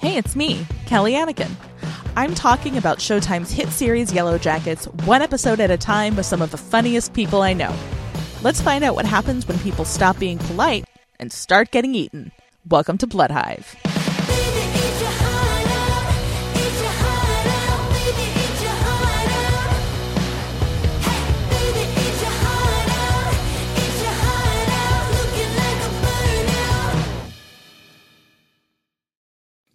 Hey, it's me, Kelly Anneken. I'm talking about Showtime's hit series Yellow Jackets, one episode at a time with some of the funniest people I know. Let's find out what happens when people stop being polite and start getting eaten. Welcome to Blood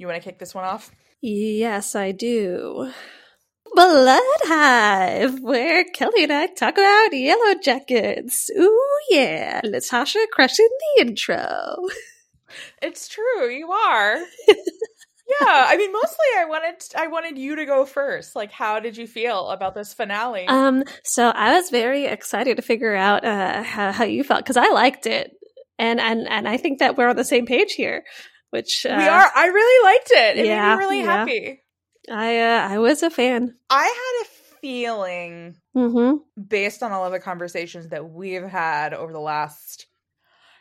You want to kick this one off? Yes, I do. Blood Hive, where Kelly and I talk about yellow jackets. Ooh, yeah. Natasha crushing the intro. It's true, you are. yeah, I mean, mostly I wanted I wanted you to go first. Like, how did you feel about this finale? Um, so I was very excited to figure out uh, how, how you felt because I liked it, and and and I think that we're on the same page here which uh, we are. I really liked it. It yeah, made me really yeah. happy. I uh, I was a fan. I had a feeling, mm-hmm. based on all of the conversations that we've had over the last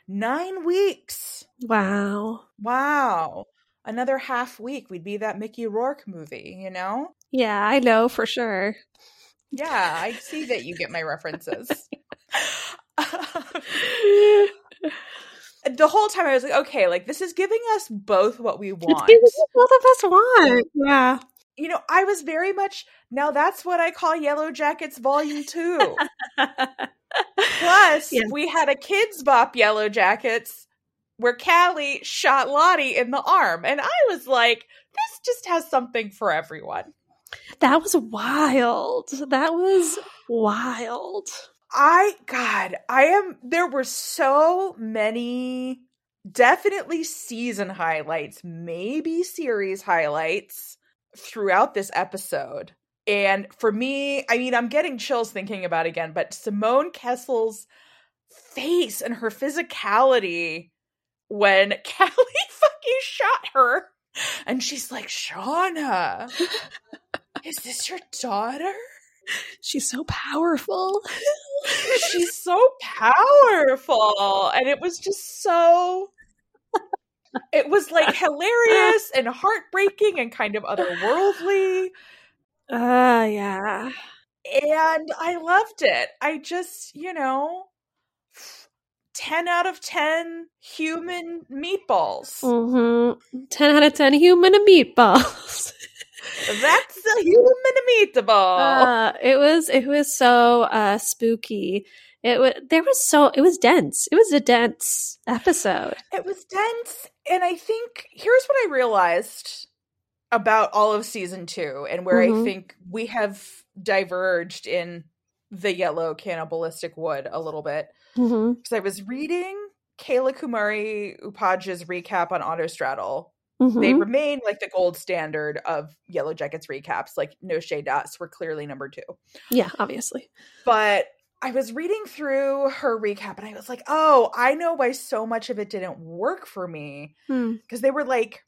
nine weeks. Wow! Wow! Another half week, we'd be that Mickey Rourke movie. You know? Yeah, I know for sure. Yeah, I see that you get my references. the whole time I was like, okay, like this is giving us both what we want. both of us want. Yeah. You know, I was very much now that's what I call Yellow Jackets Volume 2. Plus, yeah. we had a Kidz Bop Yellow Jackets where Callie shot Lottie in the arm. And I was like, this just has something for everyone. That was wild. That was wild. I God, I am there were so many definitely season highlights, maybe series highlights throughout this episode. And for me, I mean, I'm getting chills thinking about again, but Simone Kessell's face and her physicality when Callie fucking shot her. And she's like, Shauna, is this your daughter? She's so powerful. She's so powerful. And it was just so it was like hilarious and heartbreaking and kind of otherworldly. Uh yeah. And I loved it. I just, you know, 10 out of 10 human meatballs. Mm-hmm. 10 out of 10 human meatballs. That's a human meatball. Uh, it was it was so uh, spooky. It was there was so it was dense. It was a dense episode. It was dense, and I think here's what I realized about all of season two, and where mm-hmm. I think we have diverged in the yellow cannibalistic wood a little bit because mm-hmm. I was reading Kayla Kumari Upadhyay's recap on Autostraddle Mm-hmm. They remain like the gold standard of Yellow Jackets recaps. Like no shade dots were clearly number two. Yeah, obviously. But I was reading through her recap and I was like, oh, I know why so much of it didn't work for me. Because hmm. they were like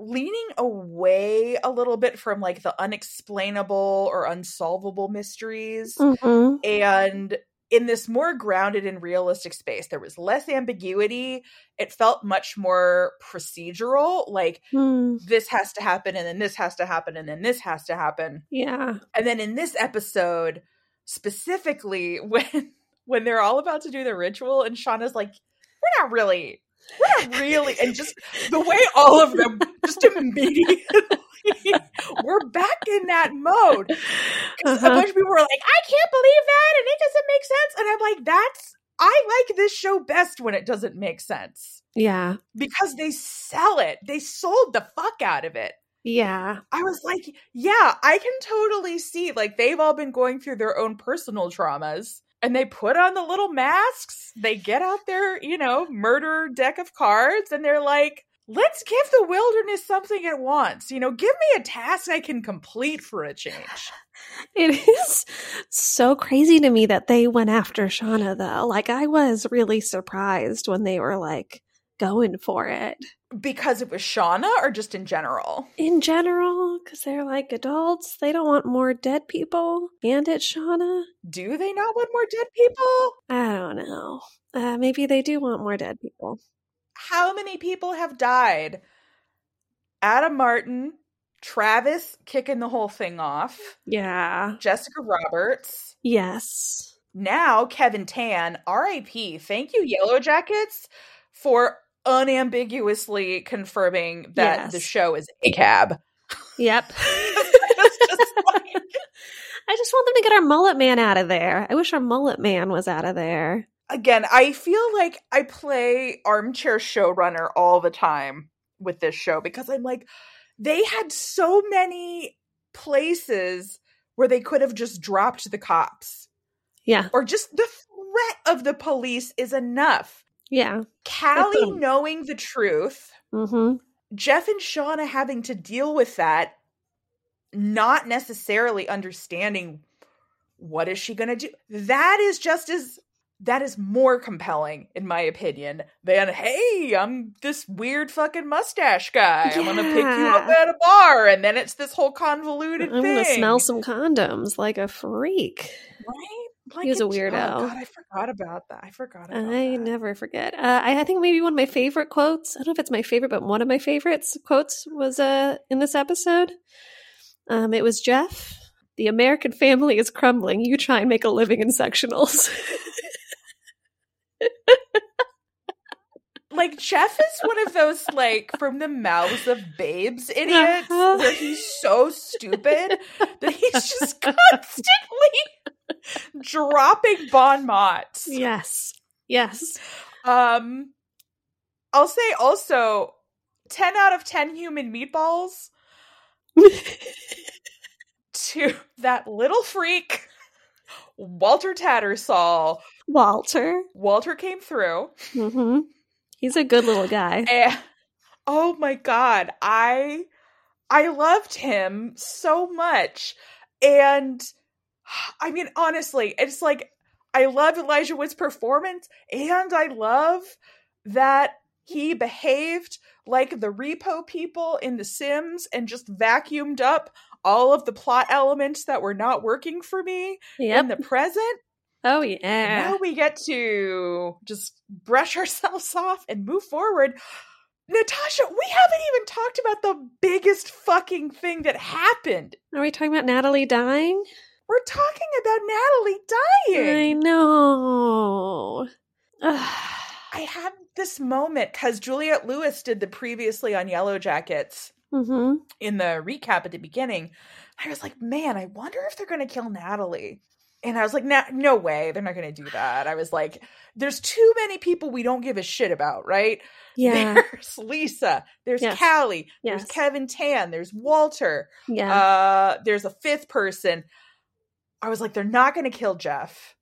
leaning away a little bit from like the unexplainable or unsolvable mysteries. Mm-hmm. And in this more grounded and realistic space there was less ambiguity. It felt much more procedural like mm. this has to happen and then this has to happen and then this has to happen. Yeah. And then in this episode specifically when when they're all about to do the ritual and shauna's like we're not really really and just the way all of them just immediately we're back in that mode. Uh-huh. A bunch of people were like, I can't believe that, and it doesn't make sense. And I'm like, that's I like this show best when it doesn't make sense. Yeah. Because they sell it. They sold the fuck out of it. Yeah. I was like, yeah, I can totally see like they've all been going through their own personal traumas and they put on the little masks. They get out their, you know, murder deck of cards and they're like, let's give the wilderness something it wants. You know, give me a task I can complete for a change. It is so crazy to me that they went after Shauna, though. Like, I was really surprised when they were like going for it. Because it was Shauna, or just in general? In general, because they're like adults. They don't want more dead people. And it's Shauna. Do they not want more dead people? I don't know. Uh, maybe they do want more dead people how many people have died Adam Martin, Travis kicking the whole thing off, Yeah. Jessica Roberts, Yes. now Kevin Tan, RIP. Thank you, Yellow Jackets, for unambiguously confirming that Yes. the show is a cab. Yep. Just like- I just want them to get our mullet man out of there. I wish our mullet man was out of there. again, I feel like I play armchair showrunner all the time with this show because I'm like, they had so many places where they could have just dropped the cops Yeah. or just the threat of the police is enough. Yeah. Callie knowing the truth, Mm-hmm. Jeff and Shauna having to deal with that, not necessarily understanding what is she going to do. That is just as that is more compelling in my opinion than hey, I'm this weird fucking mustache guy. I'm going to pick you up at a bar and then it's this whole convoluted I'm thing. gonna smell some condoms like a freak. right? Like He was a it's- weirdo. Oh God, I forgot about that. I forgot about I that. never forget. Uh, I, I think maybe one of my favorite quotes. I don't know if it's my favorite, but one of my favorites quotes was uh, in this episode. Um, it was Jeff. The American family is crumbling. You try and make a living in sectionals. like Jeff is one of those like from the mouths of babes idiots Uh-huh. where he's so stupid that he's just constantly dropping bon mots. yes. Yes. Um I'll say also 10 out of 10 human meatballs to that little freak Walter Tattersall. Walter. Walter came through. Mm-hmm. He's a good little guy. And oh my god, I I loved him so much. And I mean honestly, it's like I love Elijah Wood's performance and I love that he behaved like the repo people in The Sims and just vacuumed up all of the plot elements that were not working for me in the present. Oh And yeah. now we get to just brush ourselves off and move forward. Natasha, we haven't even talked about the biggest fucking thing that happened. Are we talking about Natalie dying? We're talking about Natalie dying. I know. I had this moment because Juliette Lewis did the previously on Yellow Jackets hmm in the recap at the beginning. I was like, man, I wonder if they're going to kill Natalie. And I was like, nah, no way, they're not going to do that. I was like, there's too many people we don't give a shit about, right? Yeah. There's Lisa, there's Yes. Callie, Yes. there's Kevin Tan, there's Walter, Yeah. uh, there's a fifth person. I was like, they're not going to kill Jeff.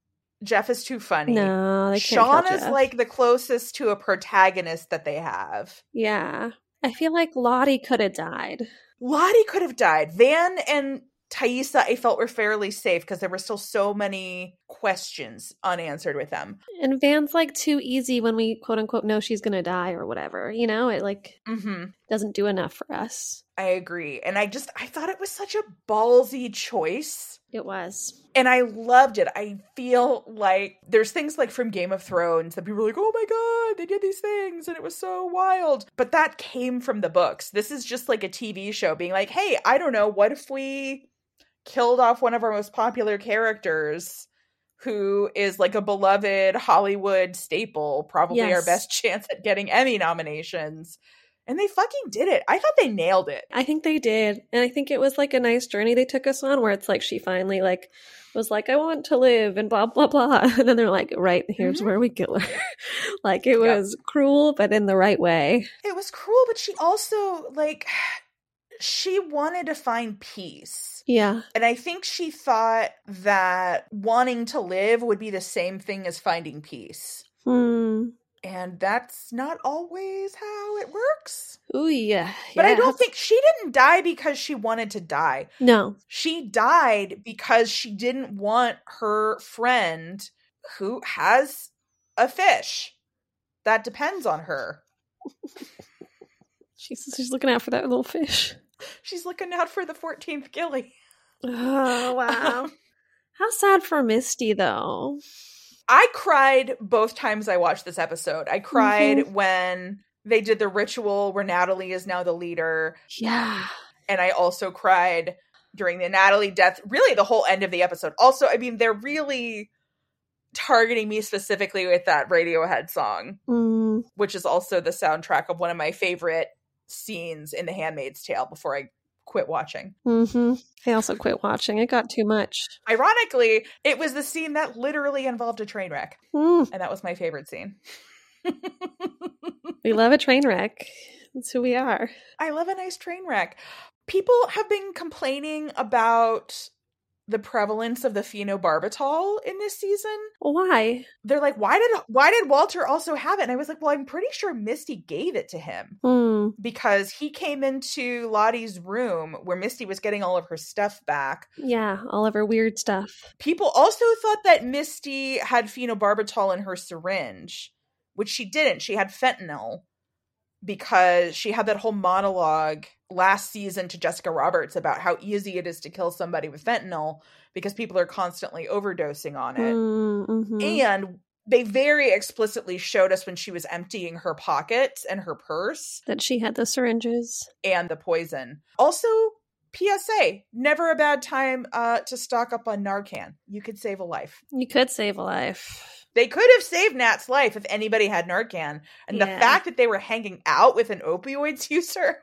Jeff is too funny. no, they can't Sean is Jeff. like the closest to a protagonist that they have. Yeah. I feel like Lottie could have died. Lottie could have died. Van and Taissa, I felt were fairly safe because there were still so many questions unanswered with them. And Van's like too easy when we quote unquote know she's gonna die or whatever. You know, it like hmm doesn't do enough for us. I agree. And I just, I thought it was such a ballsy choice. It was. And I loved it. I feel like there's things like from Game of Thrones that people are like, oh my God, they did these things and it was so wild. But that came from the books. This is just like a TV show being like, hey, I don't know, what if we killed off one of our most popular characters who is like a beloved Hollywood staple, probably our best chance at getting Emmy nominations. And they fucking did it. I thought they nailed it. I think they did. And I think it was like a nice journey they took us on where it's like she finally like was like, I want to live and blah blah blah. And then they're like, right, here's Mhm. where we kill her. like it Yep. was cruel, but in the right way. it was cruel, but she also like she wanted to find peace. Yeah. And I think she thought that wanting to live would be the same thing as finding peace. Hmm. And that's not always how it works. Ooh yeah. But I don't think she didn't die because she wanted to die. No. She died because she didn't want her friend who has a fish that depends on her. She's she's looking out for that little fish. She's looking out for the 14th Gilly. Oh wow. How sad for Misty though. I cried both times I watched this episode. I cried when they did the ritual where Natalie is now the leader. Yeah. And I also cried during the Natalie death, really the whole end of the episode. Also, I mean, they're really targeting me specifically with that Radiohead song, Mm, which is also the soundtrack of one of my favorite scenes in The Handmaid's Tale before I quit watching. hmm I also quit watching. It got too much. Ironically, it was the scene that literally involved a train wreck, Mm, and that was my favorite scene. we love a train wreck. That's who we are. I love a nice train wreck. People have been complaining about the prevalence of the phenobarbital in this season. Why? They're like, why did why did Walter also have it? And I was like, well, I'm pretty sure Misty gave it to him Mm, because he came into Lottie's room where Misty was getting all of her stuff back. yeah, all of her weird stuff. People also thought that Misty had phenobarbital in her syringe, which she didn't. She had fentanyl because she had that whole monologue last season to Jessica Roberts about how easy it is to kill somebody with fentanyl because people are constantly overdosing on it. Mm, mhm. And they very explicitly showed us when she was emptying her pockets and her purse that she had the syringes. and the poison. Also, PSA, never a bad time uh, to stock up on Narcan. You could save a life. You could save a life. They could have saved Nat's life if anybody had Narcan. And the fact that they were hanging out with an opioids user,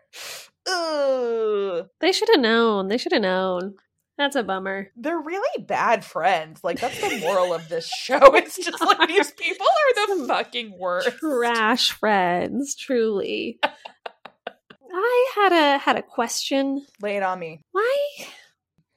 ugh, They should have known. They should have known. That's a bummer. they're really bad friends. Like, that's the moral of this show. It's just like these people are the Some fucking worst. Trash friends, truly. I had a had a question. Lay it on me. Why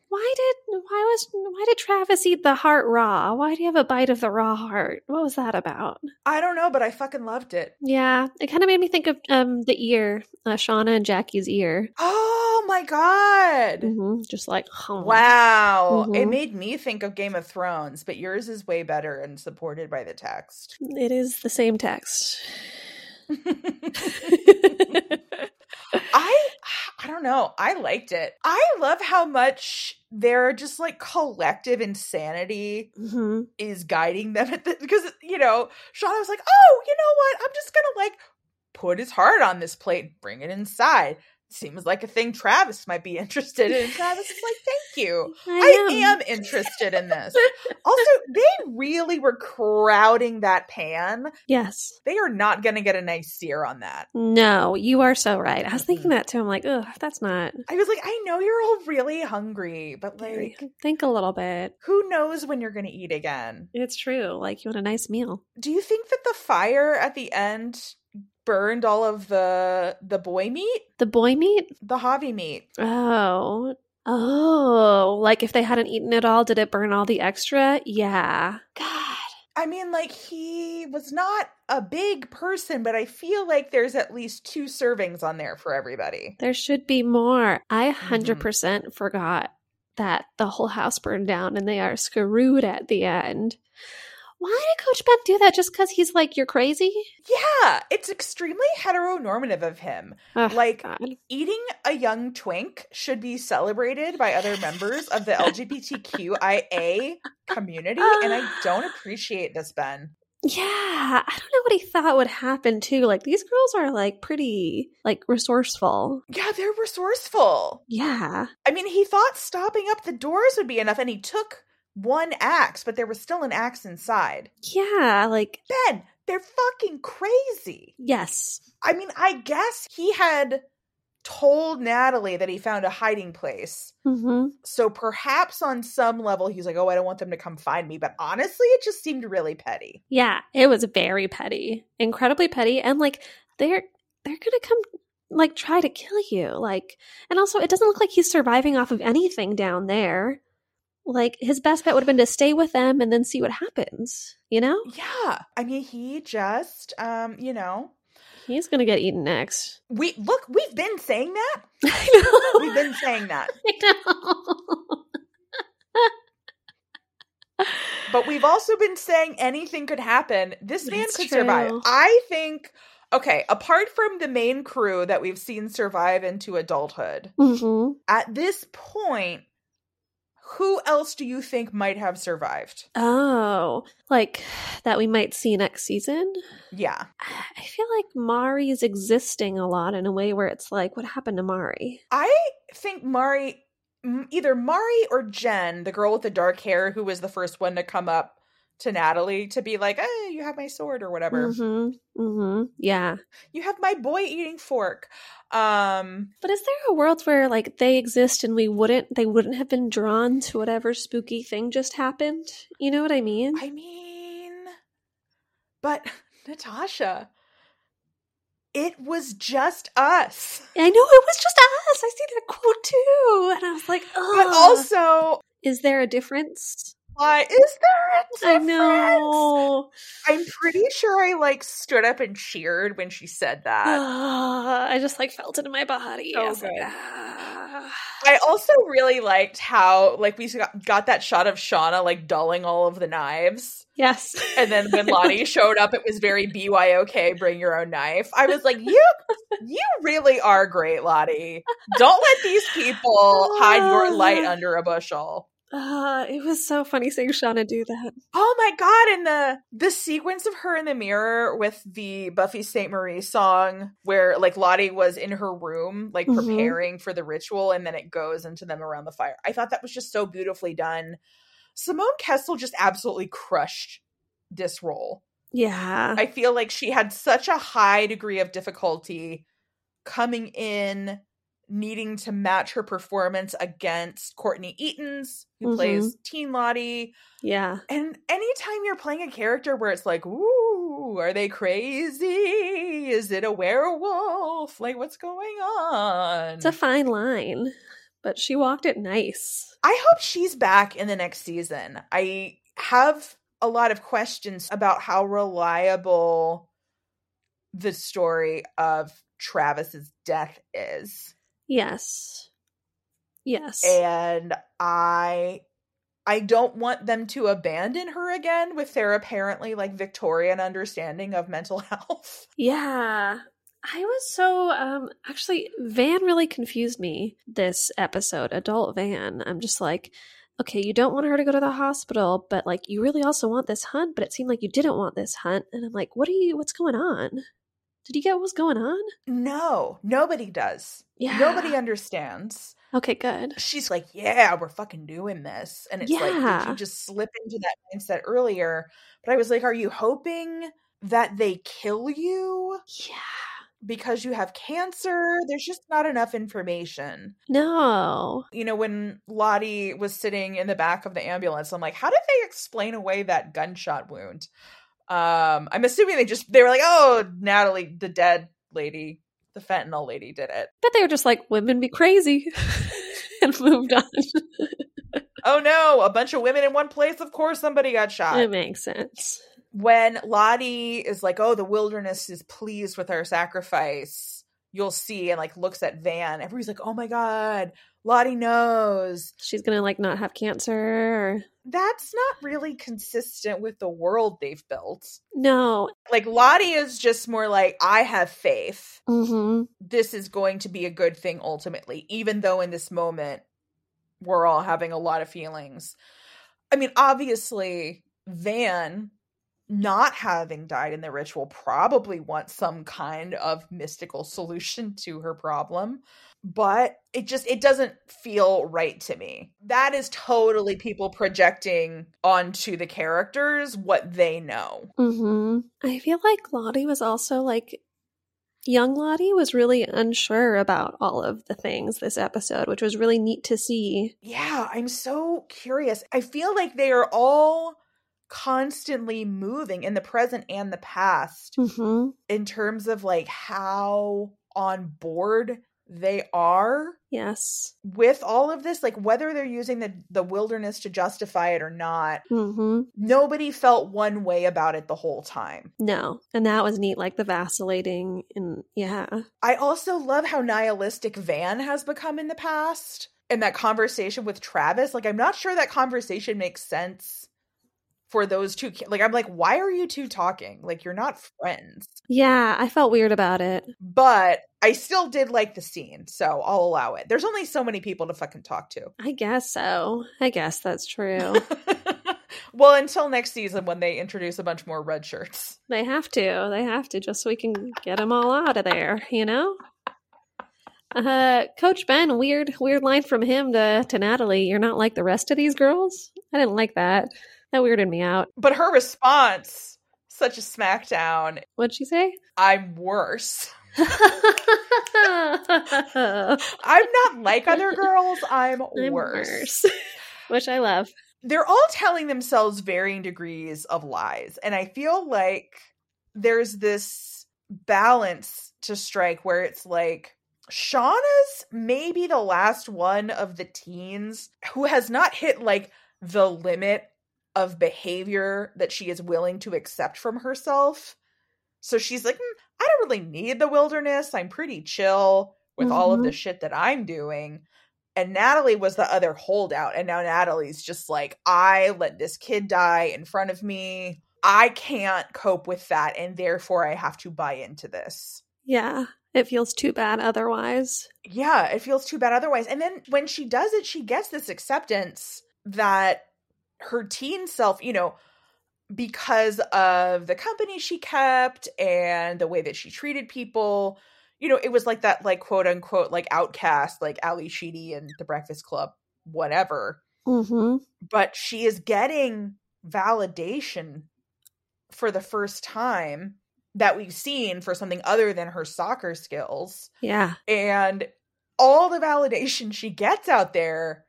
why did why was why did Travis eat the heart raw? Why do you have a bite of the raw heart? What was that about? I don't know, but I fucking loved it. Yeah, it kind of made me think of um the ear, uh, Shauna and Jackie's ear. Oh my god. hmm Just like. Wow. It Mhm. made me think of Game of Thrones, but yours is way better and supported by the text. It is the same text. I I don't know. I liked it. I love how much their just like collective insanity hmm is guiding them at the because you know, Sean was like, "Oh, you know what? I'm just going to like put his heart on this plate, bring it inside." Seems like a thing Travis might be interested in. Travis is like, "Thank you. I am interested in this." Also, they really were crowding that pan. Yes. They are not going to get a nice sear on that. No, you are so right. I was thinking Mhm. that too. I'm like, ugh, that's not. I was like, I know you're all really hungry, but like, Think a little bit. who knows when you're going to eat again? It's true. Like you want a nice meal. Do you think that the fire at the end burned all of the the boy meat, The boy meat? the Javi meat? Oh. Oh. Like if they hadn't eaten it all, did it burn all the extra? Yeah. God. I mean, like he was not a big person, but I feel like there's at least two servings on there for everybody. There should be more. I Mm-hmm. 100% forgot that the whole house burned down and they are screwed at the end. Why did Coach Ben do that? Just because he's like, you're crazy? Yeah, it's extremely heteronormative of him. Like God. eating a young twink should be celebrated by other members of the LGBTQIA community, and I don't appreciate this, Ben. Yeah, I don't know what he thought would happen too. Like these girls are like pretty like resourceful. Yeah, they're resourceful. Yeah. I mean, he thought stopping up the doors would be enough, and he took one axe, but there was still an axe inside. Yeah, like Ben, they're fucking crazy. yes. I mean, I guess he had told Natalie that he found a hiding place. Mhm. So perhaps on some level he's like, "Oh, I don't want them to come find me." But honestly, it just seemed really petty. Yeah, it was very petty. Incredibly petty and like they're they're to come like try to kill you. Like and also it doesn't look like he's surviving off of anything down there. Like his best bet would have been to stay with them and then see what happens, you know? Yeah. I mean, he just um, you know, He's going to get eaten next. we look, we've been saying that. I know. We've been saying that. But we've also been saying anything could happen. This man That's could survive. I think okay, apart from the main crew that we've seen survive into adulthood, Mhm. at this point, who else do you think might have survived? Oh, like that we might see next season? Yeah. I feel like Mari is existing a lot in a way where it's like, what happened to Mari? I think Mari, either Mari or Jen, the girl with the dark hair who was the first one to come up to Natalie to be like, "Hey, you have my sword or whatever. Mm-hmm. Mm-hmm. Yeah. You have my boy eating fork." Um, But is there a world where like they exist and we wouldn't they wouldn't have been drawn to whatever spooky thing just happened? You know what I mean? I mean, but Natasha, it was just us. I know it was just us. I see that quote too. And I was like, oh But also, is there a difference? Why is there a I difference? know. I'm pretty sure I like stood up and cheered when she said that. I just like felt it in my body. So I like, ah. I also really liked how like we got, got that shot of Shauna like dulling all of the knives. Yes. And then when Lottie showed up, it was very BYOK, bring your own knife. I was like, you you really are great, Lottie. Don't let these people hide your light under a bushel. Uh, it was so funny seeing Shauna do that. Oh my god, and the the sequence of her in the mirror with the Buffy Sainte-Marie song where like Lottie was in her room, like Mhm. preparing for the ritual, and then it goes into them around the fire. I thought that was just so beautifully done. Simone Kessell just absolutely crushed this role. Yeah. I feel like she had such a high degree of difficulty coming in, needing to match her performance against Courtney Eaton's, who Mhm. plays Teen Lottie. yeah. And anytime you're playing a character where it's like, ooh, are they crazy? Is it a werewolf? Like, what's going on? It's a fine line, but she walked it nice. I hope she's back in the next season. I have a lot of questions about how reliable the story of Travis's death is. Yes. Yes. And I I don't want them to abandon her again with their apparently like Victorian understanding of mental health. Yeah. I was so um actually Van really confused me this episode, adult Van. I'm just like, okay, you don't want her to go to the hospital, but like you really also want this hunt, but it seemed like you didn't want this hunt. And I'm like, what are you what's going on? Did you get what was going on? No, nobody does. Yeah. Nobody understands. Okay, good. she's like, "Yeah, we're fucking doing this," and it's like, did you just slip into that mindset earlier? But I was like, are you hoping that they kill you Yeah. because you have cancer? There's just not enough information. No. You know, when Lottie was sitting in the back of the ambulance, I'm like, how did they explain away that gunshot wound? Um, I'm assuming they just they were like, oh, Natalie, the dead lady, the fentanyl lady, did it. But they were just like, women be crazy and moved on. Oh no, a bunch of women in one place. Of course, somebody got shot. it makes sense. when Lottie is like, "Oh, the wilderness is pleased with our sacrifice," you'll see, and like looks at Van. Everybody's like, "Oh my god, Lottie knows." She's gonna like not have cancer. That's not really consistent with the world they've built. No. Like Lottie is just more like, "I have faith. Mm-hmm. This is going to be a good thing ultimately," even though in this moment we're all having a lot of feelings. I mean, obviously, Van not having died in the ritual probably wants some kind of mystical solution to her problem but it just it doesn't feel right to me that is totally people projecting onto the characters what they know Mm-hmm. I feel like Lottie was also like young Lottie was really unsure about all of the things this episode, which was really neat to see. yeah i'm so curious i feel like they are all constantly moving in the present and the past Mm-hmm. in terms of like how on board they are Yes. with all of this like whether they're using the the wilderness to justify it or not Mm-hmm. nobody felt one way about it the whole time No. And that was neat, like the vacillating and yeah. i also love how nihilistic van has become in the past and that conversation with travis like i'm not sure that conversation makes sense for those two. Like, I'm like, why are you two talking? Like, you're not friends. Yeah, I felt weird about it. But I still did like the scene, so I'll allow it. There's only so many people to fucking talk to. I guess so. I guess that's true. well, until next season when they introduce a bunch more red shirts. they have to. They have to just so we can get them all out of there, you know? Uh, Coach Ben, weird, weird line from him to, to Natalie. You're not like the rest of these girls. I didn't like that. That weirded me out. But her response, such a smackdown. What'd she say? I'm worse. I'm I'm not like other girls. I'm, worse. worse. Which I love. They're all telling themselves varying degrees of lies. And I feel like there's this balance to strike where it's like Shauna's maybe the last one of the teens who has not hit like the limit of behavior that she is willing to accept from herself. So she's like, "Hmm, I don't really need the wilderness. I'm pretty chill with all of the shit that I'm doing. And Natalie was the other holdout. And now Natalie's just like, I let this kid die in front of me. I can't cope with that. And therefore, I have to buy into this. Yeah, it feels too bad otherwise. Yeah, it feels too bad otherwise. And then when she does it, she gets this acceptance that her teen self, you know, because of the company she kept and the way that she treated people, you know, it was like that, like quote unquote, like outcast, like Ally Sheedy and the Breakfast Club, whatever. Mm-hmm. But she is getting validation for the first time that we've seen for something other than her soccer skills Yeah. and all the validation she gets out there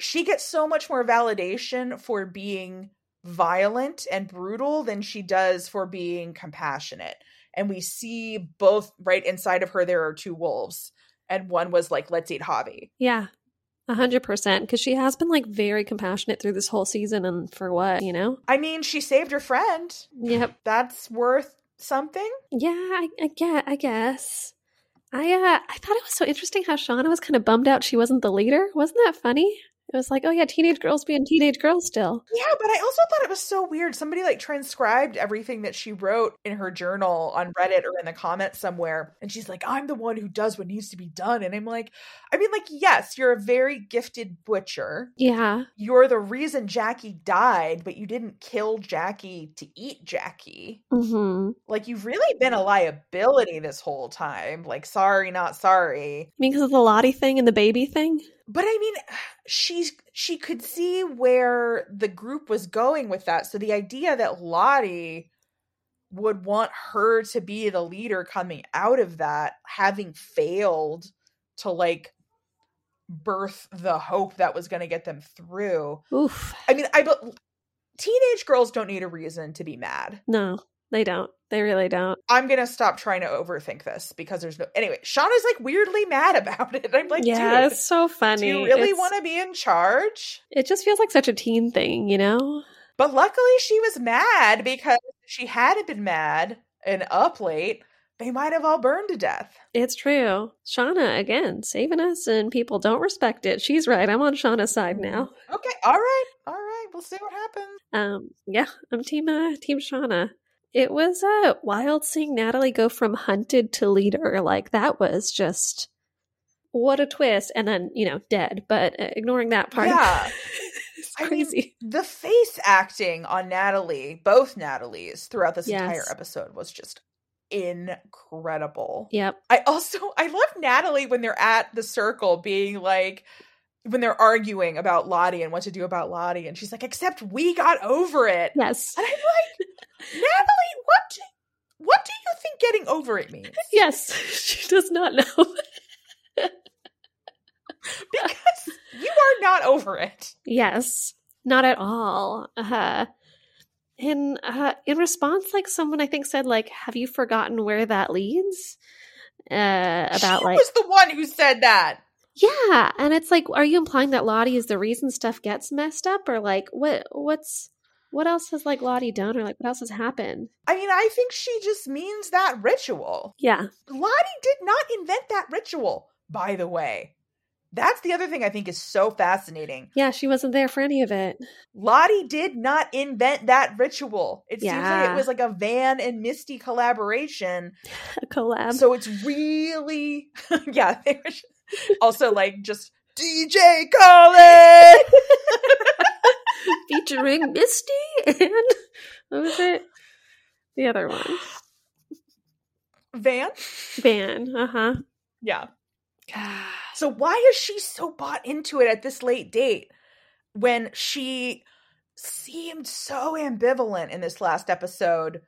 she gets so much more validation for being violent and brutal than she does for being compassionate and we see both right inside of her there are two wolves and one was like let's eat javi Yeah. A hundred percent. Because she has been like very compassionate through this whole season, and for what, you know? i mean she saved her friend Yep. that's worth something Yeah, I, I get. I guess. I uh, I thought it was so interesting how Shauna was kind of bummed out she wasn't the leader. Wasn't that funny? It was like, oh yeah, teenage girls being teenage girls still. Yeah, but I also thought it was so weird. Somebody like transcribed everything that she wrote in her journal on Reddit or in the comments somewhere. And she's like, I'm the one who does what needs to be done. And I'm like, I mean, like, yes, you're a very gifted butcher. Yeah. You're the reason Jackie died, but you didn't kill Jackie to eat Jackie. Mm-hmm. Like, you've really been a liability this whole time. Like, sorry, not sorry. Because of the Lottie thing and the baby thing. But I mean, she's she could see where the group was going with that. So the idea that Lottie would want her to be the leader coming out of that, having failed to like birth the hope that was going to get them through. Oof. I mean, I but teenage girls don't need a reason to be mad. No, they don't. They really don't. I'm gonna stop trying to overthink this because there's no anyway. Shauna's like weirdly mad about it. I'm like, yeah, it's so funny. do you really want to be in charge? It just feels like such a teen thing, you know? But luckily, she was mad because she hadn't been mad and up late, they might have all burned to death. It's true. Shauna, again, saving us, and people don't respect it. She's right. I'm on Shauna's side now. Okay, all right, all right. We'll see what happens. Um, yeah, I'm team uh, team Shauna. It was uh wild seeing Natalie go from hunted to leader. Like that was just what a twist. And then you know dead, but uh, ignoring that part. Yeah. it's I mean, crazy. The face acting on Natalie, both Natalie's, throughout this Yes. entire episode was just incredible. yep. I also I love Natalie when they're at the circle being like when they're arguing about Lottie and what to do about Lottie, and she's like, except we got over it. Yes. And I'm like, Natalie, what do, what do you think getting over it means? Yes. She does not know. Because you are not over it. Yes, not at all. Uh, in uh, in response, like someone I think said, like, "Have you forgotten where that leads?" Uh, about she like, was the one who said that. Yeah, and it's like, are you implying that Lottie is the reason stuff gets messed up, or like, what what's what else has like Lottie done, or like what else has happened? I mean, I think she just means that ritual. Yeah, Lottie did not invent that ritual, by the way. That's the other thing I think is so fascinating. Yeah, she wasn't there for any of it. Lottie did not invent that ritual. It seems like it was like a Van and Misty collaboration. A collab. So it's really, yeah. They were also like just DJ Khaled. featuring Misty and what was it? The other one. Van. Van. Uh huh. Yeah. So why is she so bought into it at this late date when she seemed so ambivalent in this last episode?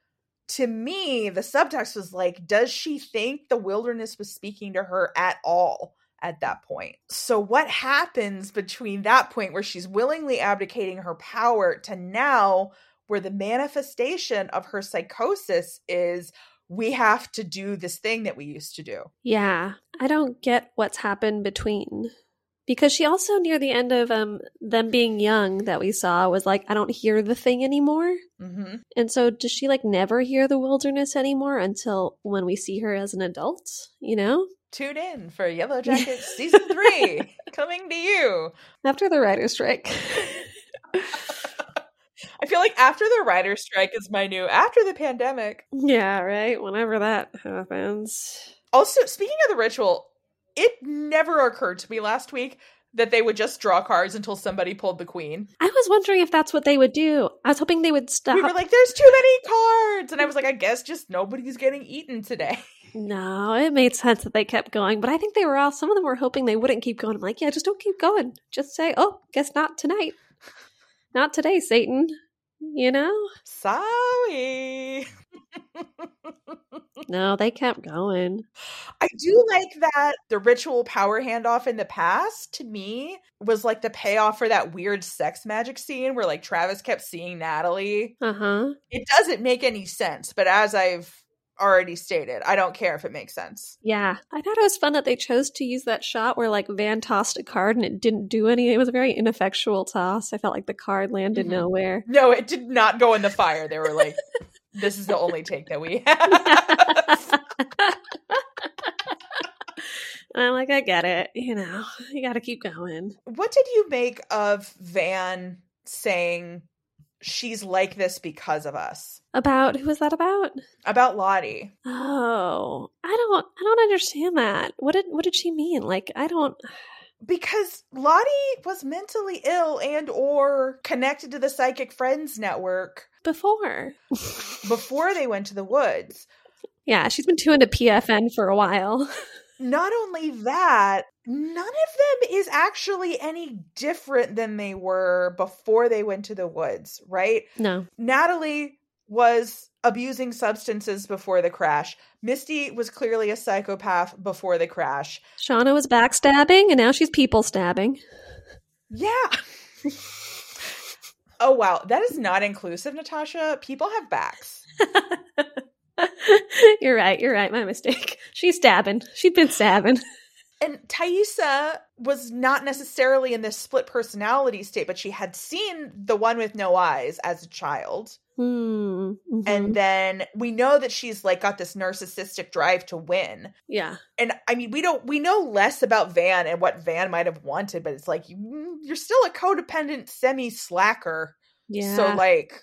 To me, the subtext was like, does she think the wilderness was speaking to her at all at that point? So, what happens between that point where she's willingly abdicating her power to now where the manifestation of her psychosis is we have to do this thing that we used to do? Yeah, I don't get what's happened between. Because she also near the end of um them being young that we saw was like, I don't hear the thing anymore. Mm-hmm. And so does she like never hear the wilderness anymore until when we see her as an adult? You know? Tune in for Yellow Jackets season three coming to you. After the writer's strike. I feel like after the writer's strike is my new after the pandemic. yeah, right. Whenever that happens. Also, speaking of the ritual, it never occurred to me last week that they would just draw cards until somebody pulled the queen. I was wondering if that's what they would do. I was hoping they would stop. We were like, there's too many cards. And I was like, I guess just nobody's getting eaten today. No, it made sense that they kept going, but I think they were all, some of them were hoping they wouldn't keep going. I'm like, yeah, just don't keep going. Just say, oh, guess not tonight. Not today, Satan. You know? Sorry. No, they kept going. I do like that the ritual power handoff in the past to me was like the payoff for that weird sex magic scene where like Travis kept seeing Natalie. Uh huh. It doesn't make any sense, but as I've already stated, I don't care if it makes sense. Yeah. I thought it was fun that they chose to use that shot where like Van tossed a card and it didn't do any. It was a very ineffectual toss. I felt like the card landed Mhm. nowhere. No, it did not go in the fire. They were like, this is the only take that we have. And I'm like, I get it. You know, you got to keep going. what did you make of Van saying she's like this because of us? About who was that about? About Lottie. Oh, I don't, I don't understand that. What did, what did she mean? Like, I don't. because Lottie was mentally ill and or connected to the psychic friends network Before, before they went to the woods. yeah, she's been tuned to PFN for a while. Not only that, none of them is actually any different than they were before they went to the woods, right? No, Natalie was abusing substances before the crash. Misty was clearly a psychopath before the crash. Shauna was backstabbing, and now she's people stabbing. Yeah. oh wow, that is not inclusive, Natasha. People have backs. you're right. You're right. My mistake. She's stabbing. She's been stabbing. And Taissa was not necessarily in this split personality state, but she had seen the one with no eyes as a child. Hmm. mhm. And then we know that she's like got this narcissistic drive to win. yeah, And I mean, we don't we know less about Van and what Van might have wanted, but it's like you, you're still a codependent semi slacker. yeah. So like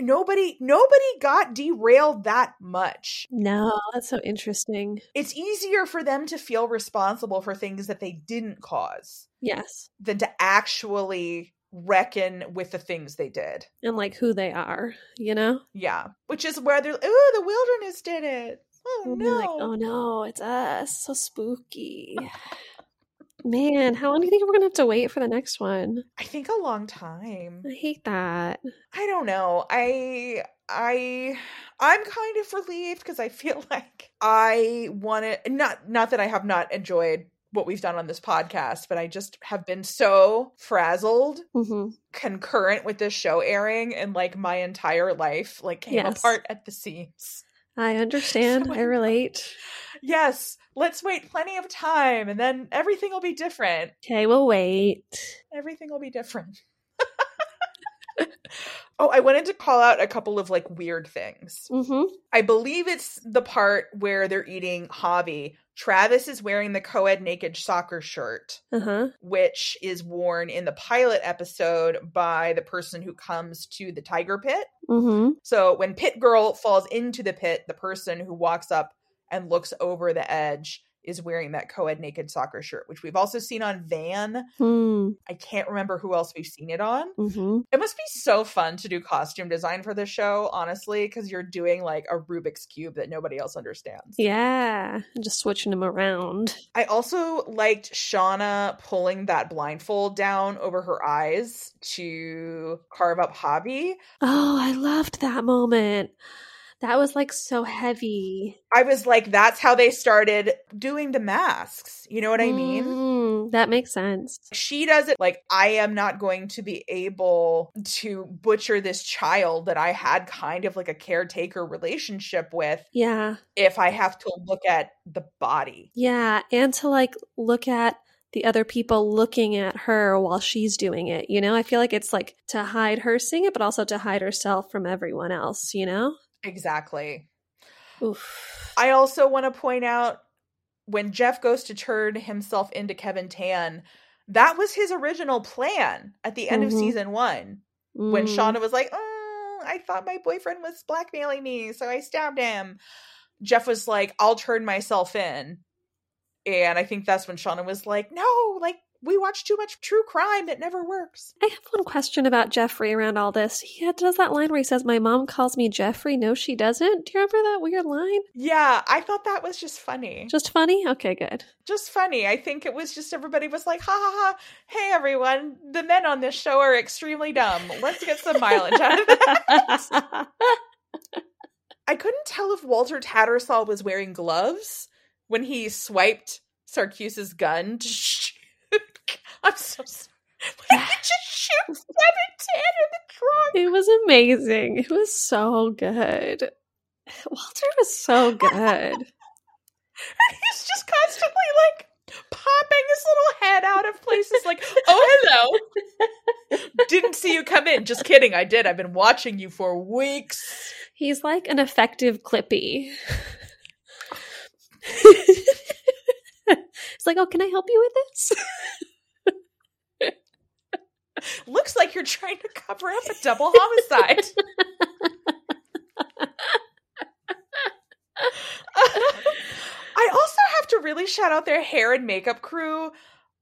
nobody nobody got derailed that much. no, that's so interesting. It's easier for them to feel responsible for things that they didn't cause Yes, than to actually reckon with the things they did. and like who they are. You know. Yeah. Which is where they're oh the wilderness did it. Oh no. like, oh no, it's us. So spooky. Man, how long do you think we're gonna have to wait for the next one? I think a long time. I hate that. I don't know. I I I'm kind of relieved because I feel like I want to not not that I have not enjoyed what we've done on this podcast, but I just have been so frazzled hmm concurrent with this show airing and like my entire life like came Yes. apart at the seams. I understand. So I relate. Yes, let's wait plenty of time and then everything will be different. Okay, we'll wait. Everything will be different. oh, I wanted to call out a couple of like weird things. hmm I believe it's the part where they're eating Javi. Travis is wearing the co ed naked soccer shirt, Uh huh. which is worn in the pilot episode by the person who comes to the tiger pit. Mm-hmm. So when Pit Girl falls into the pit, the person who walks up and looks over the edge is wearing that co ed naked soccer shirt, which we've also seen on Van. Hmm. I can't remember who else we've seen it on. Mm-hmm. It must be so fun to do costume design for this show, honestly, because you're doing like a Rubik's Cube that nobody else understands. Yeah. Just switching them around. I also liked Shauna pulling that blindfold down over her eyes to carve up Hobby. Oh, I loved that moment. That was like so heavy. I was like, that's how they started doing the masks. You know what I mean? Mm, that makes sense. She does it like, I am not going to be able to butcher this child that I had kind of like a caretaker relationship with Yeah. if I have to look at the body. Yeah. And to like look at the other people looking at her while she's doing it. You know, I feel like it's like to hide her seeing it, but also to hide herself from everyone else, you know? Exactly. Oof. I also want to point out when Jeff goes to turn himself into Kevin Tan, that was his original plan at the end of Mhm. season one. When Mm. Shauna was like, oh, I thought my boyfriend was blackmailing me, so I stabbed him. Jeff was like, I'll turn myself in. And I think that's when Shauna was like, no, like, we watch too much true crime. It never works. I have one question about Jeffrey around all this. He had- does that line where he says, My mom calls me Jeffrey. No, she doesn't. Do you remember that weird line? Yeah, I thought that was just funny. Just funny? Okay, good. just funny. I think it was just everybody was like, ha ha ha. Hey everyone, the men on this show are extremely dumb. Let's get some mileage out of that. I couldn't tell if Walter Tattersall was wearing gloves when he swiped Saracusa's gun. I'm so sorry. He just shoots Kevin Tan in the trunk. it was amazing. It was so good. Walter was so good. And he's just constantly like popping his little head out of places like, oh, hello. Didn't see you come in. Just kidding. I did. I've been watching you for weeks. He's like an effective Clippy. it's like, oh, can I help you with this? Looks like you're trying to cover up a double homicide. I also have to really shout out their hair and makeup crew.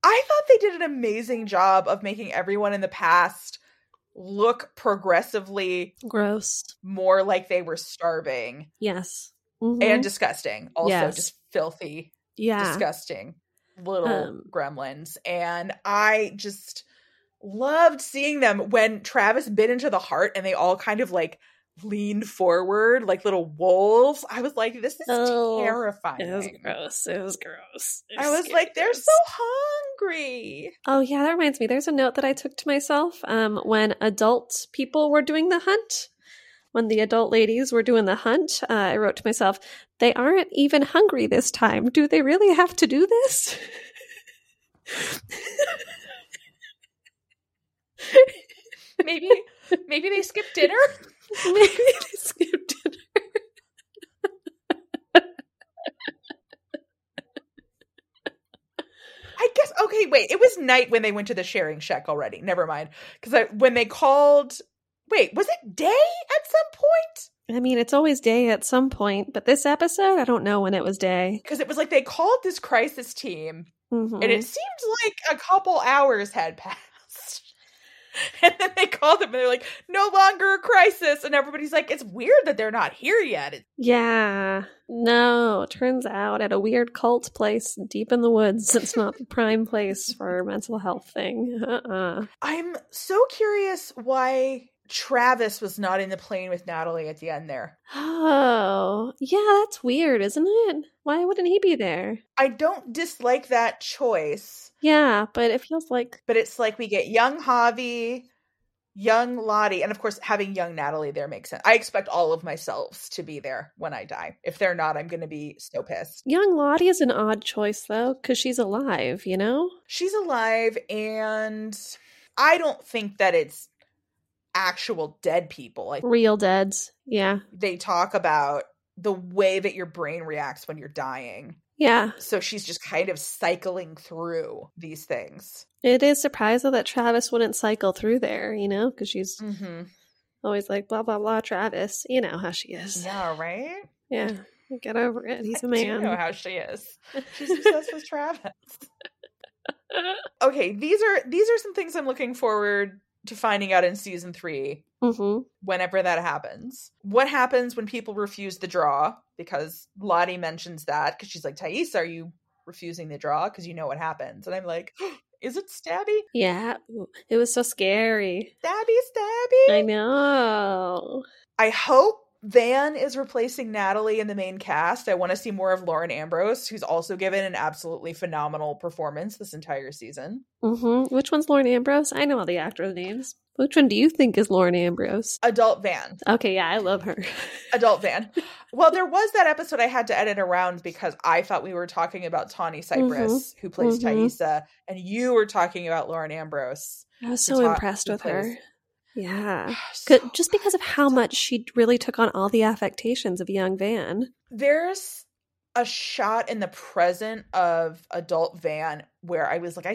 I thought they did an amazing job of making everyone in the past look progressively Gross. more like they were starving Yes. Mhm. and disgusting. Also, Yes. just filthy, yeah. disgusting little Um, gremlins. And I just loved seeing them when Travis bit into the heart and they all kind of like leaned forward like little wolves. I was like, this is Oh, terrifying. It was gross. It was gross. It I was scared like, they're so hungry. Oh yeah, that reminds me. There's a note that I took to myself um, when adult people were doing the hunt. When the adult ladies were doing the hunt, uh, I wrote to myself, "They aren't even hungry this time. Do they really have to do this?" Maybe maybe they skipped dinner. Maybe they skipped dinner. I guess okay, wait. It was night when they went to the sharing shack already. Never mind. Because when they called wait, was it day at some point? I mean, it's always day at some point, but this episode, I don't know when it was day. Because it was like they called this crisis team Mhm. and it seemed like a couple hours had passed. And then they called them and they're like, no longer a crisis. And everybody's like, it's weird that they're not here yet. Yeah. No, turns out at a weird cult place deep in the woods, it's not the prime place for a mental health thing. Uh-uh. I'm so curious why Travis was not in the plane with Natalie at the end there. Oh, yeah, that's weird, isn't it? Why wouldn't he be there? I don't dislike that choice, Yeah, but it feels like but it's like we get young Javi, young Lottie, and of course having young Natalie there makes sense. I expect all of myself to be there when I die. If they're not, I'm going to be so pissed. young Lottie is an odd choice though, because she's alive, you know? She's alive, and I don't think that it's actual dead people. Like Real deads. Yeah. they talk about the way that your brain reacts when you're dying. Yeah. So she's just kind of cycling through these things. It is surprising that Travis wouldn't cycle through there, you know, because she's Mm-hmm. always like, blah, blah, blah, Travis. You know how she is. Yeah, right? Yeah. Get over it. He's a I man. know how she is. She's obsessed with Travis. Okay, these are these are some things I'm looking forward to finding out in season three, hmm whenever that happens. What happens when people refuse the draw? Because Lottie mentions that because she's like, Thais, are you refusing the draw? Because you know what happens. And I'm like, is it Stabby? Yeah. It was so scary. Stabby, Stabby. I know. I hope Van is replacing Natalie in the main cast. I want to see more of Lauren Ambrose, who's also given an absolutely phenomenal performance this entire season. hmm Which one's Lauren Ambrose? I know all the actor names. Which one do you think is Lauren Ambrose? Adult Van. Okay, yeah, I love her. Adult Van. Well, there was that episode I had to edit around because I thought we were talking about Tawny Cypress, who plays Mhm. Taissa, and you were talking about Lauren Ambrose. I was so ta- impressed with her. Yeah. So just because of how much she really took on all the affectations of young Van. there's a shot in the present of Adult Van where I was like, I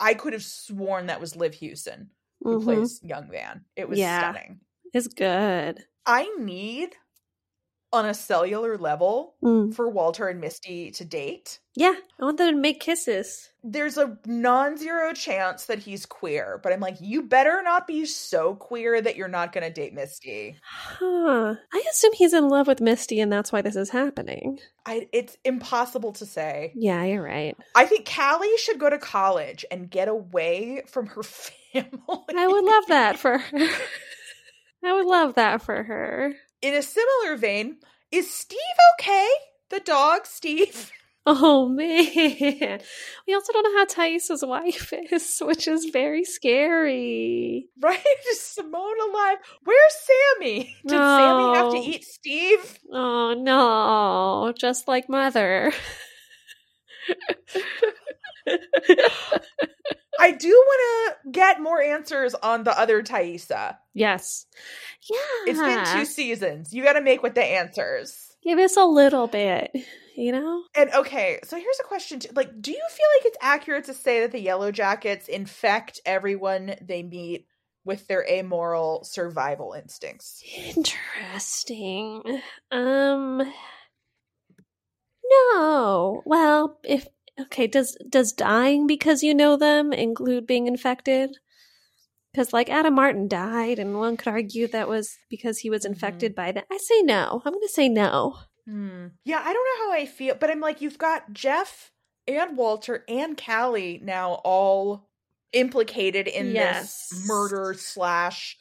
I could have sworn that was Liv Hewson who Mhm. plays young Van. It was Yeah. stunning. It's good. I need on a cellular level Mm. for Walter and Misty to date. Yeah, I want them to make kisses. There's a non-zero chance that he's queer, but I'm like, you better not be so queer that you're not going to date Misty. Huh. I assume he's in love with Misty and that's why this is happening. I, it's impossible to say. Yeah, you're right. I think Callie should go to college and get away from her family. I would love that for her. I would love that for her. In a similar vein, is Steve okay? The dog, Steve. Oh man. We also don't know how Thais' wife is, which is very scary. Right? Is Simone alive? Where's Sammy? Did Sammy have to eat Steve? Oh no, just like mother. I do want to get more answers on the other Taissa. yes. Yeah. It's been two seasons. You got to make with the answers. Give us a little bit, you know? And okay, so here's a question: too. Like, do you feel like it's accurate to say that the Yellowjackets infect everyone they meet with their amoral survival instincts? Interesting. Um No. Well, if okay, does does dying because you know them include being infected? Because like Adam Martin died, and one could argue that was because he was infected by that. I say no. I'm going to say no. Hmm. Yeah, I don't know how I feel, but I'm like, you've got Jeff and Walter and Callie now all implicated in Yes. this murder slash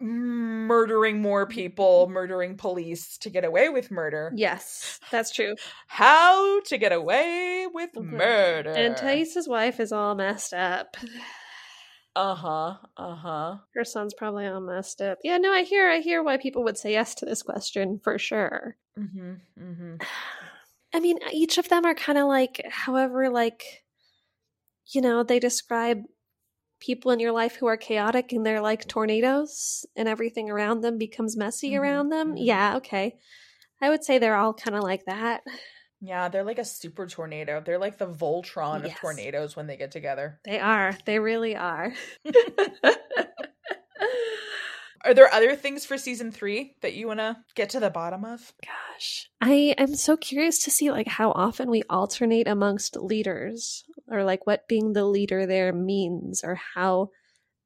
murdering more people, murdering police to get away with murder. Yes, that's true. How to get away with murder. And Thais' wife is all messed up. Uh huh. Uh huh. Her son's probably all messed up. Yeah, no, I hear I hear why people would say yes to this question for sure. Mm-hmm. Mm-hmm. I mean, each of them are kind of like, however, like, you know, they describe people in your life who are chaotic and they're like tornadoes and everything around them becomes messy Mhm, around them. mhm. Yeah, okay. I would say they're all kind of like that. Yeah, they're like a super tornado. They're like the Voltron of tornadoes when they get together. They are. They really are. Are there other things for season three that you want to get to the bottom of? Gosh. I am so curious to see like how often we alternate amongst leaders or like what being the leader there means or how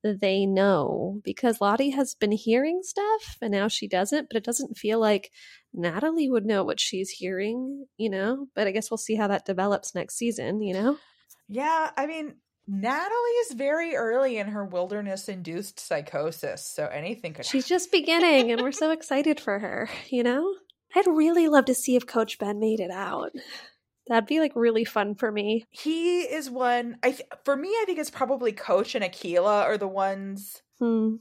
they know because Lottie has been hearing stuff and now she doesn't, but it doesn't feel like Natalie would know what she's hearing, you know? But I guess we'll see how that develops next season, you know? Yeah, I mean, Natalie is very early in her wilderness induced psychosis, so anything could She's just beginning and we're so excited for her, you know? I'd really love to see if Coach Ben made it out. That'd be like really fun for me. He is one. I th- for me, I think it's probably Coach and Akilah are the ones. Hmm.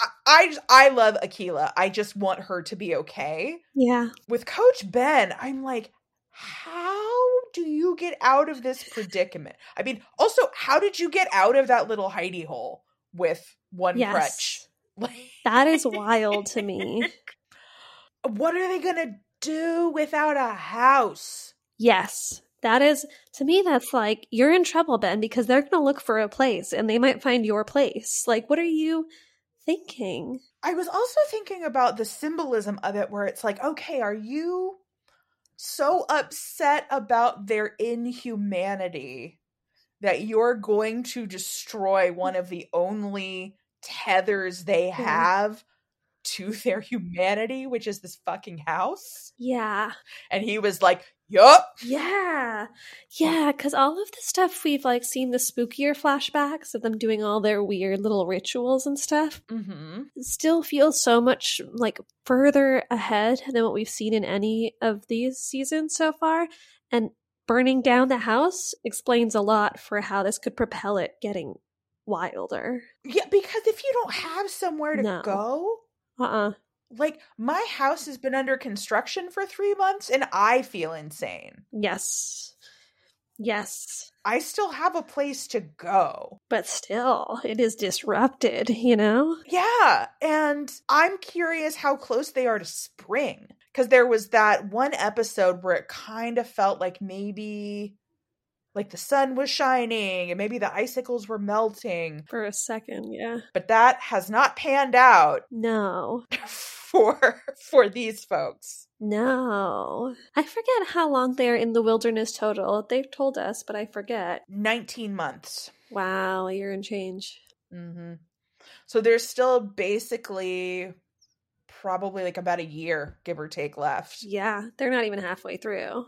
I, I just I love Akilah. I just want her to be okay. Yeah. With Coach Ben, I'm like, how do you get out of this predicament? I mean, also, how did you get out of that little hidey hole with one Yes. crutch? That is wild to me. what are they gonna do without a house? Yes. That is, to me, that's like, you're in trouble, Ben, because they're going to look for a place and they might find your place. Like, what are you thinking? I was also thinking about the symbolism of it where it's like, okay, are you so upset about their inhumanity that you're going to destroy one of the only tethers they Mhm. have to their humanity, which is this fucking house? Yeah. And he was like, Yup. Yeah. Yeah. Cause all of the stuff we've like seen the spookier flashbacks of them doing all their weird little rituals and stuff Mm-hmm. still feels so much like further ahead than what we've seen in any of these seasons so far. And burning down the house explains a lot for how this could propel it getting wilder. Yeah, because if you don't have somewhere to No. go, Uh uh like my house has been under construction for three months and I feel insane. Yes. Yes. I still have a place to go. But still, it is disrupted, you know? Yeah, and I'm curious how close they are to spring. Because there was that one episode where it kind of felt like maybe like the sun was shining and maybe the icicles were melting. For a second, yeah. But that has not panned out No. for for these folks. No. I forget how long they're in the wilderness total. They've told us, but I forget. 19 months. Wow, a year and change. mm-hmm. So there's still basically probably like about a year, give or take, left. Yeah, they're not even halfway through.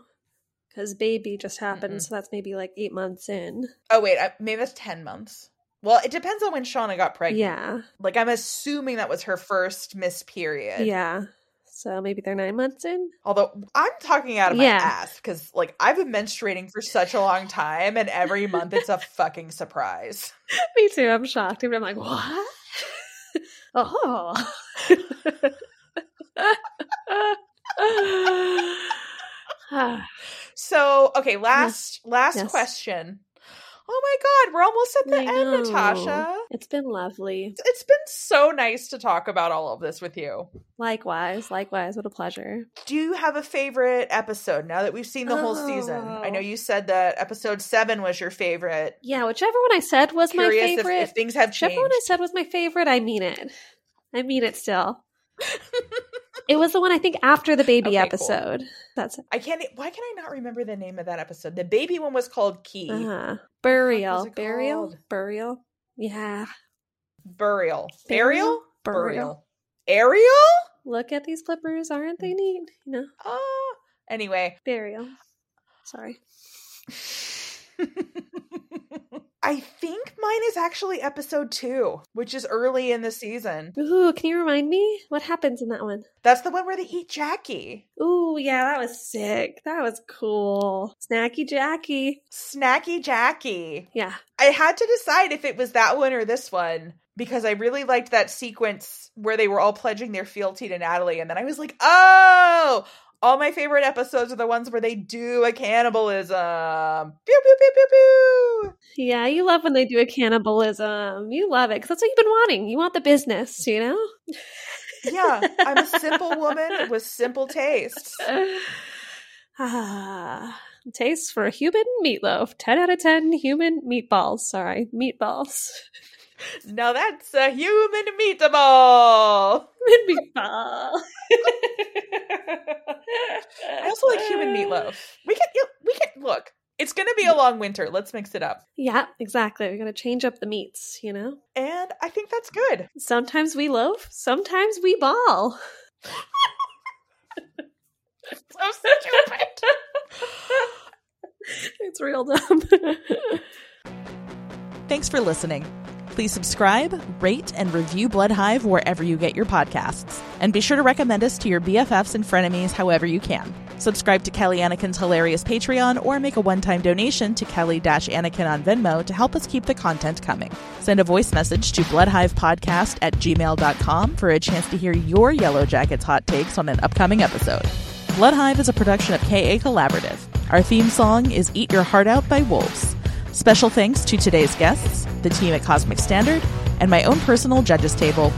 Because baby just happened, Mm-mm. so that's maybe like eight months in. Oh wait, I- maybe that's 10 months. Well, it depends on when Shauna got pregnant. Yeah. Like I'm assuming that was her first miss period. Yeah. So maybe they're nine months in? Although I'm talking out of my Yeah. ass because like I've been menstruating for such a long time and every month it's a fucking surprise. Me too. I'm shocked. I'm like, what? oh. So, okay, last last Yes. question. Oh my god, we're almost at the I end, know. Natasha. It's been lovely. It's been so nice to talk about all of this with you. Likewise, likewise. What a pleasure. Do you have a favorite episode now that we've seen the whole season? I know Oh. you said that episode seven was your favorite. Yeah, whichever one I said was my Curious if, favorite. if things have changed. Whichever one I said was my favorite, I mean it. I mean it still. it was the one I think after the baby Okay, cool. episode. That's it. I can't. Why can I not remember the name of that episode? The baby one was called Key uh, burial. Burial? called? Burial? Yeah. Burial. Burial? Burial. Ariel. Look at these clippers, aren't they neat? You know, Ah. Anyway. burial. Sorry. I think mine is actually episode two, which is early in the season. Ooh, can you remind me what happens in that one? That's the one where they eat Jackie. Ooh, yeah, that was sick. That was cool. Snacky Jackie. Snacky Jackie. Yeah. I had to decide if it was that one or this one because I really liked that sequence where they were all pledging their fealty to Natalie. And then I was like, oh, all my favorite episodes are the ones where they do a cannibalism. Pew, pew, pew, pew, pew. Yeah, you love when they do a cannibalism. You love it because that's what you've been wanting. You want the business, you know? Yeah, I'm a simple woman with simple tastes. ah, tastes for a human meatloaf. 10 out of 10 human meatballs. Sorry, meatballs. Now that's a human meatball. Human meatball. I also like human meatloaf. We can, we can look. It's gonna be a long winter. Let's mix it up, Yeah, exactly. We're going to change up the meats, you know? and I think that's good. Sometimes we loaf, sometimes we ball. So stupid. it's real dumb. Thanks for listening. Please subscribe, rate, and review Blood Hive wherever you get your podcasts. And be sure to recommend us to your BFFs and frenemies however you can. Subscribe to Kelly Anneken's hilarious Patreon or make a one time donation to Kelly Anneken on Venmo to help us keep the content coming. Send a voice message to bloodhivepodcast at gmail.com for a chance to hear your Yellowjackets hot takes on an upcoming episode. Blood Hive is a production of KA Collaborative. Our theme song is Eat Your Heart Out by Wolves. Special thanks to today's guests, the team at Cosmic Standard, and my own personal judges table.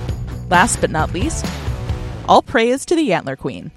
Last but not least, all praise to the Antler Queen.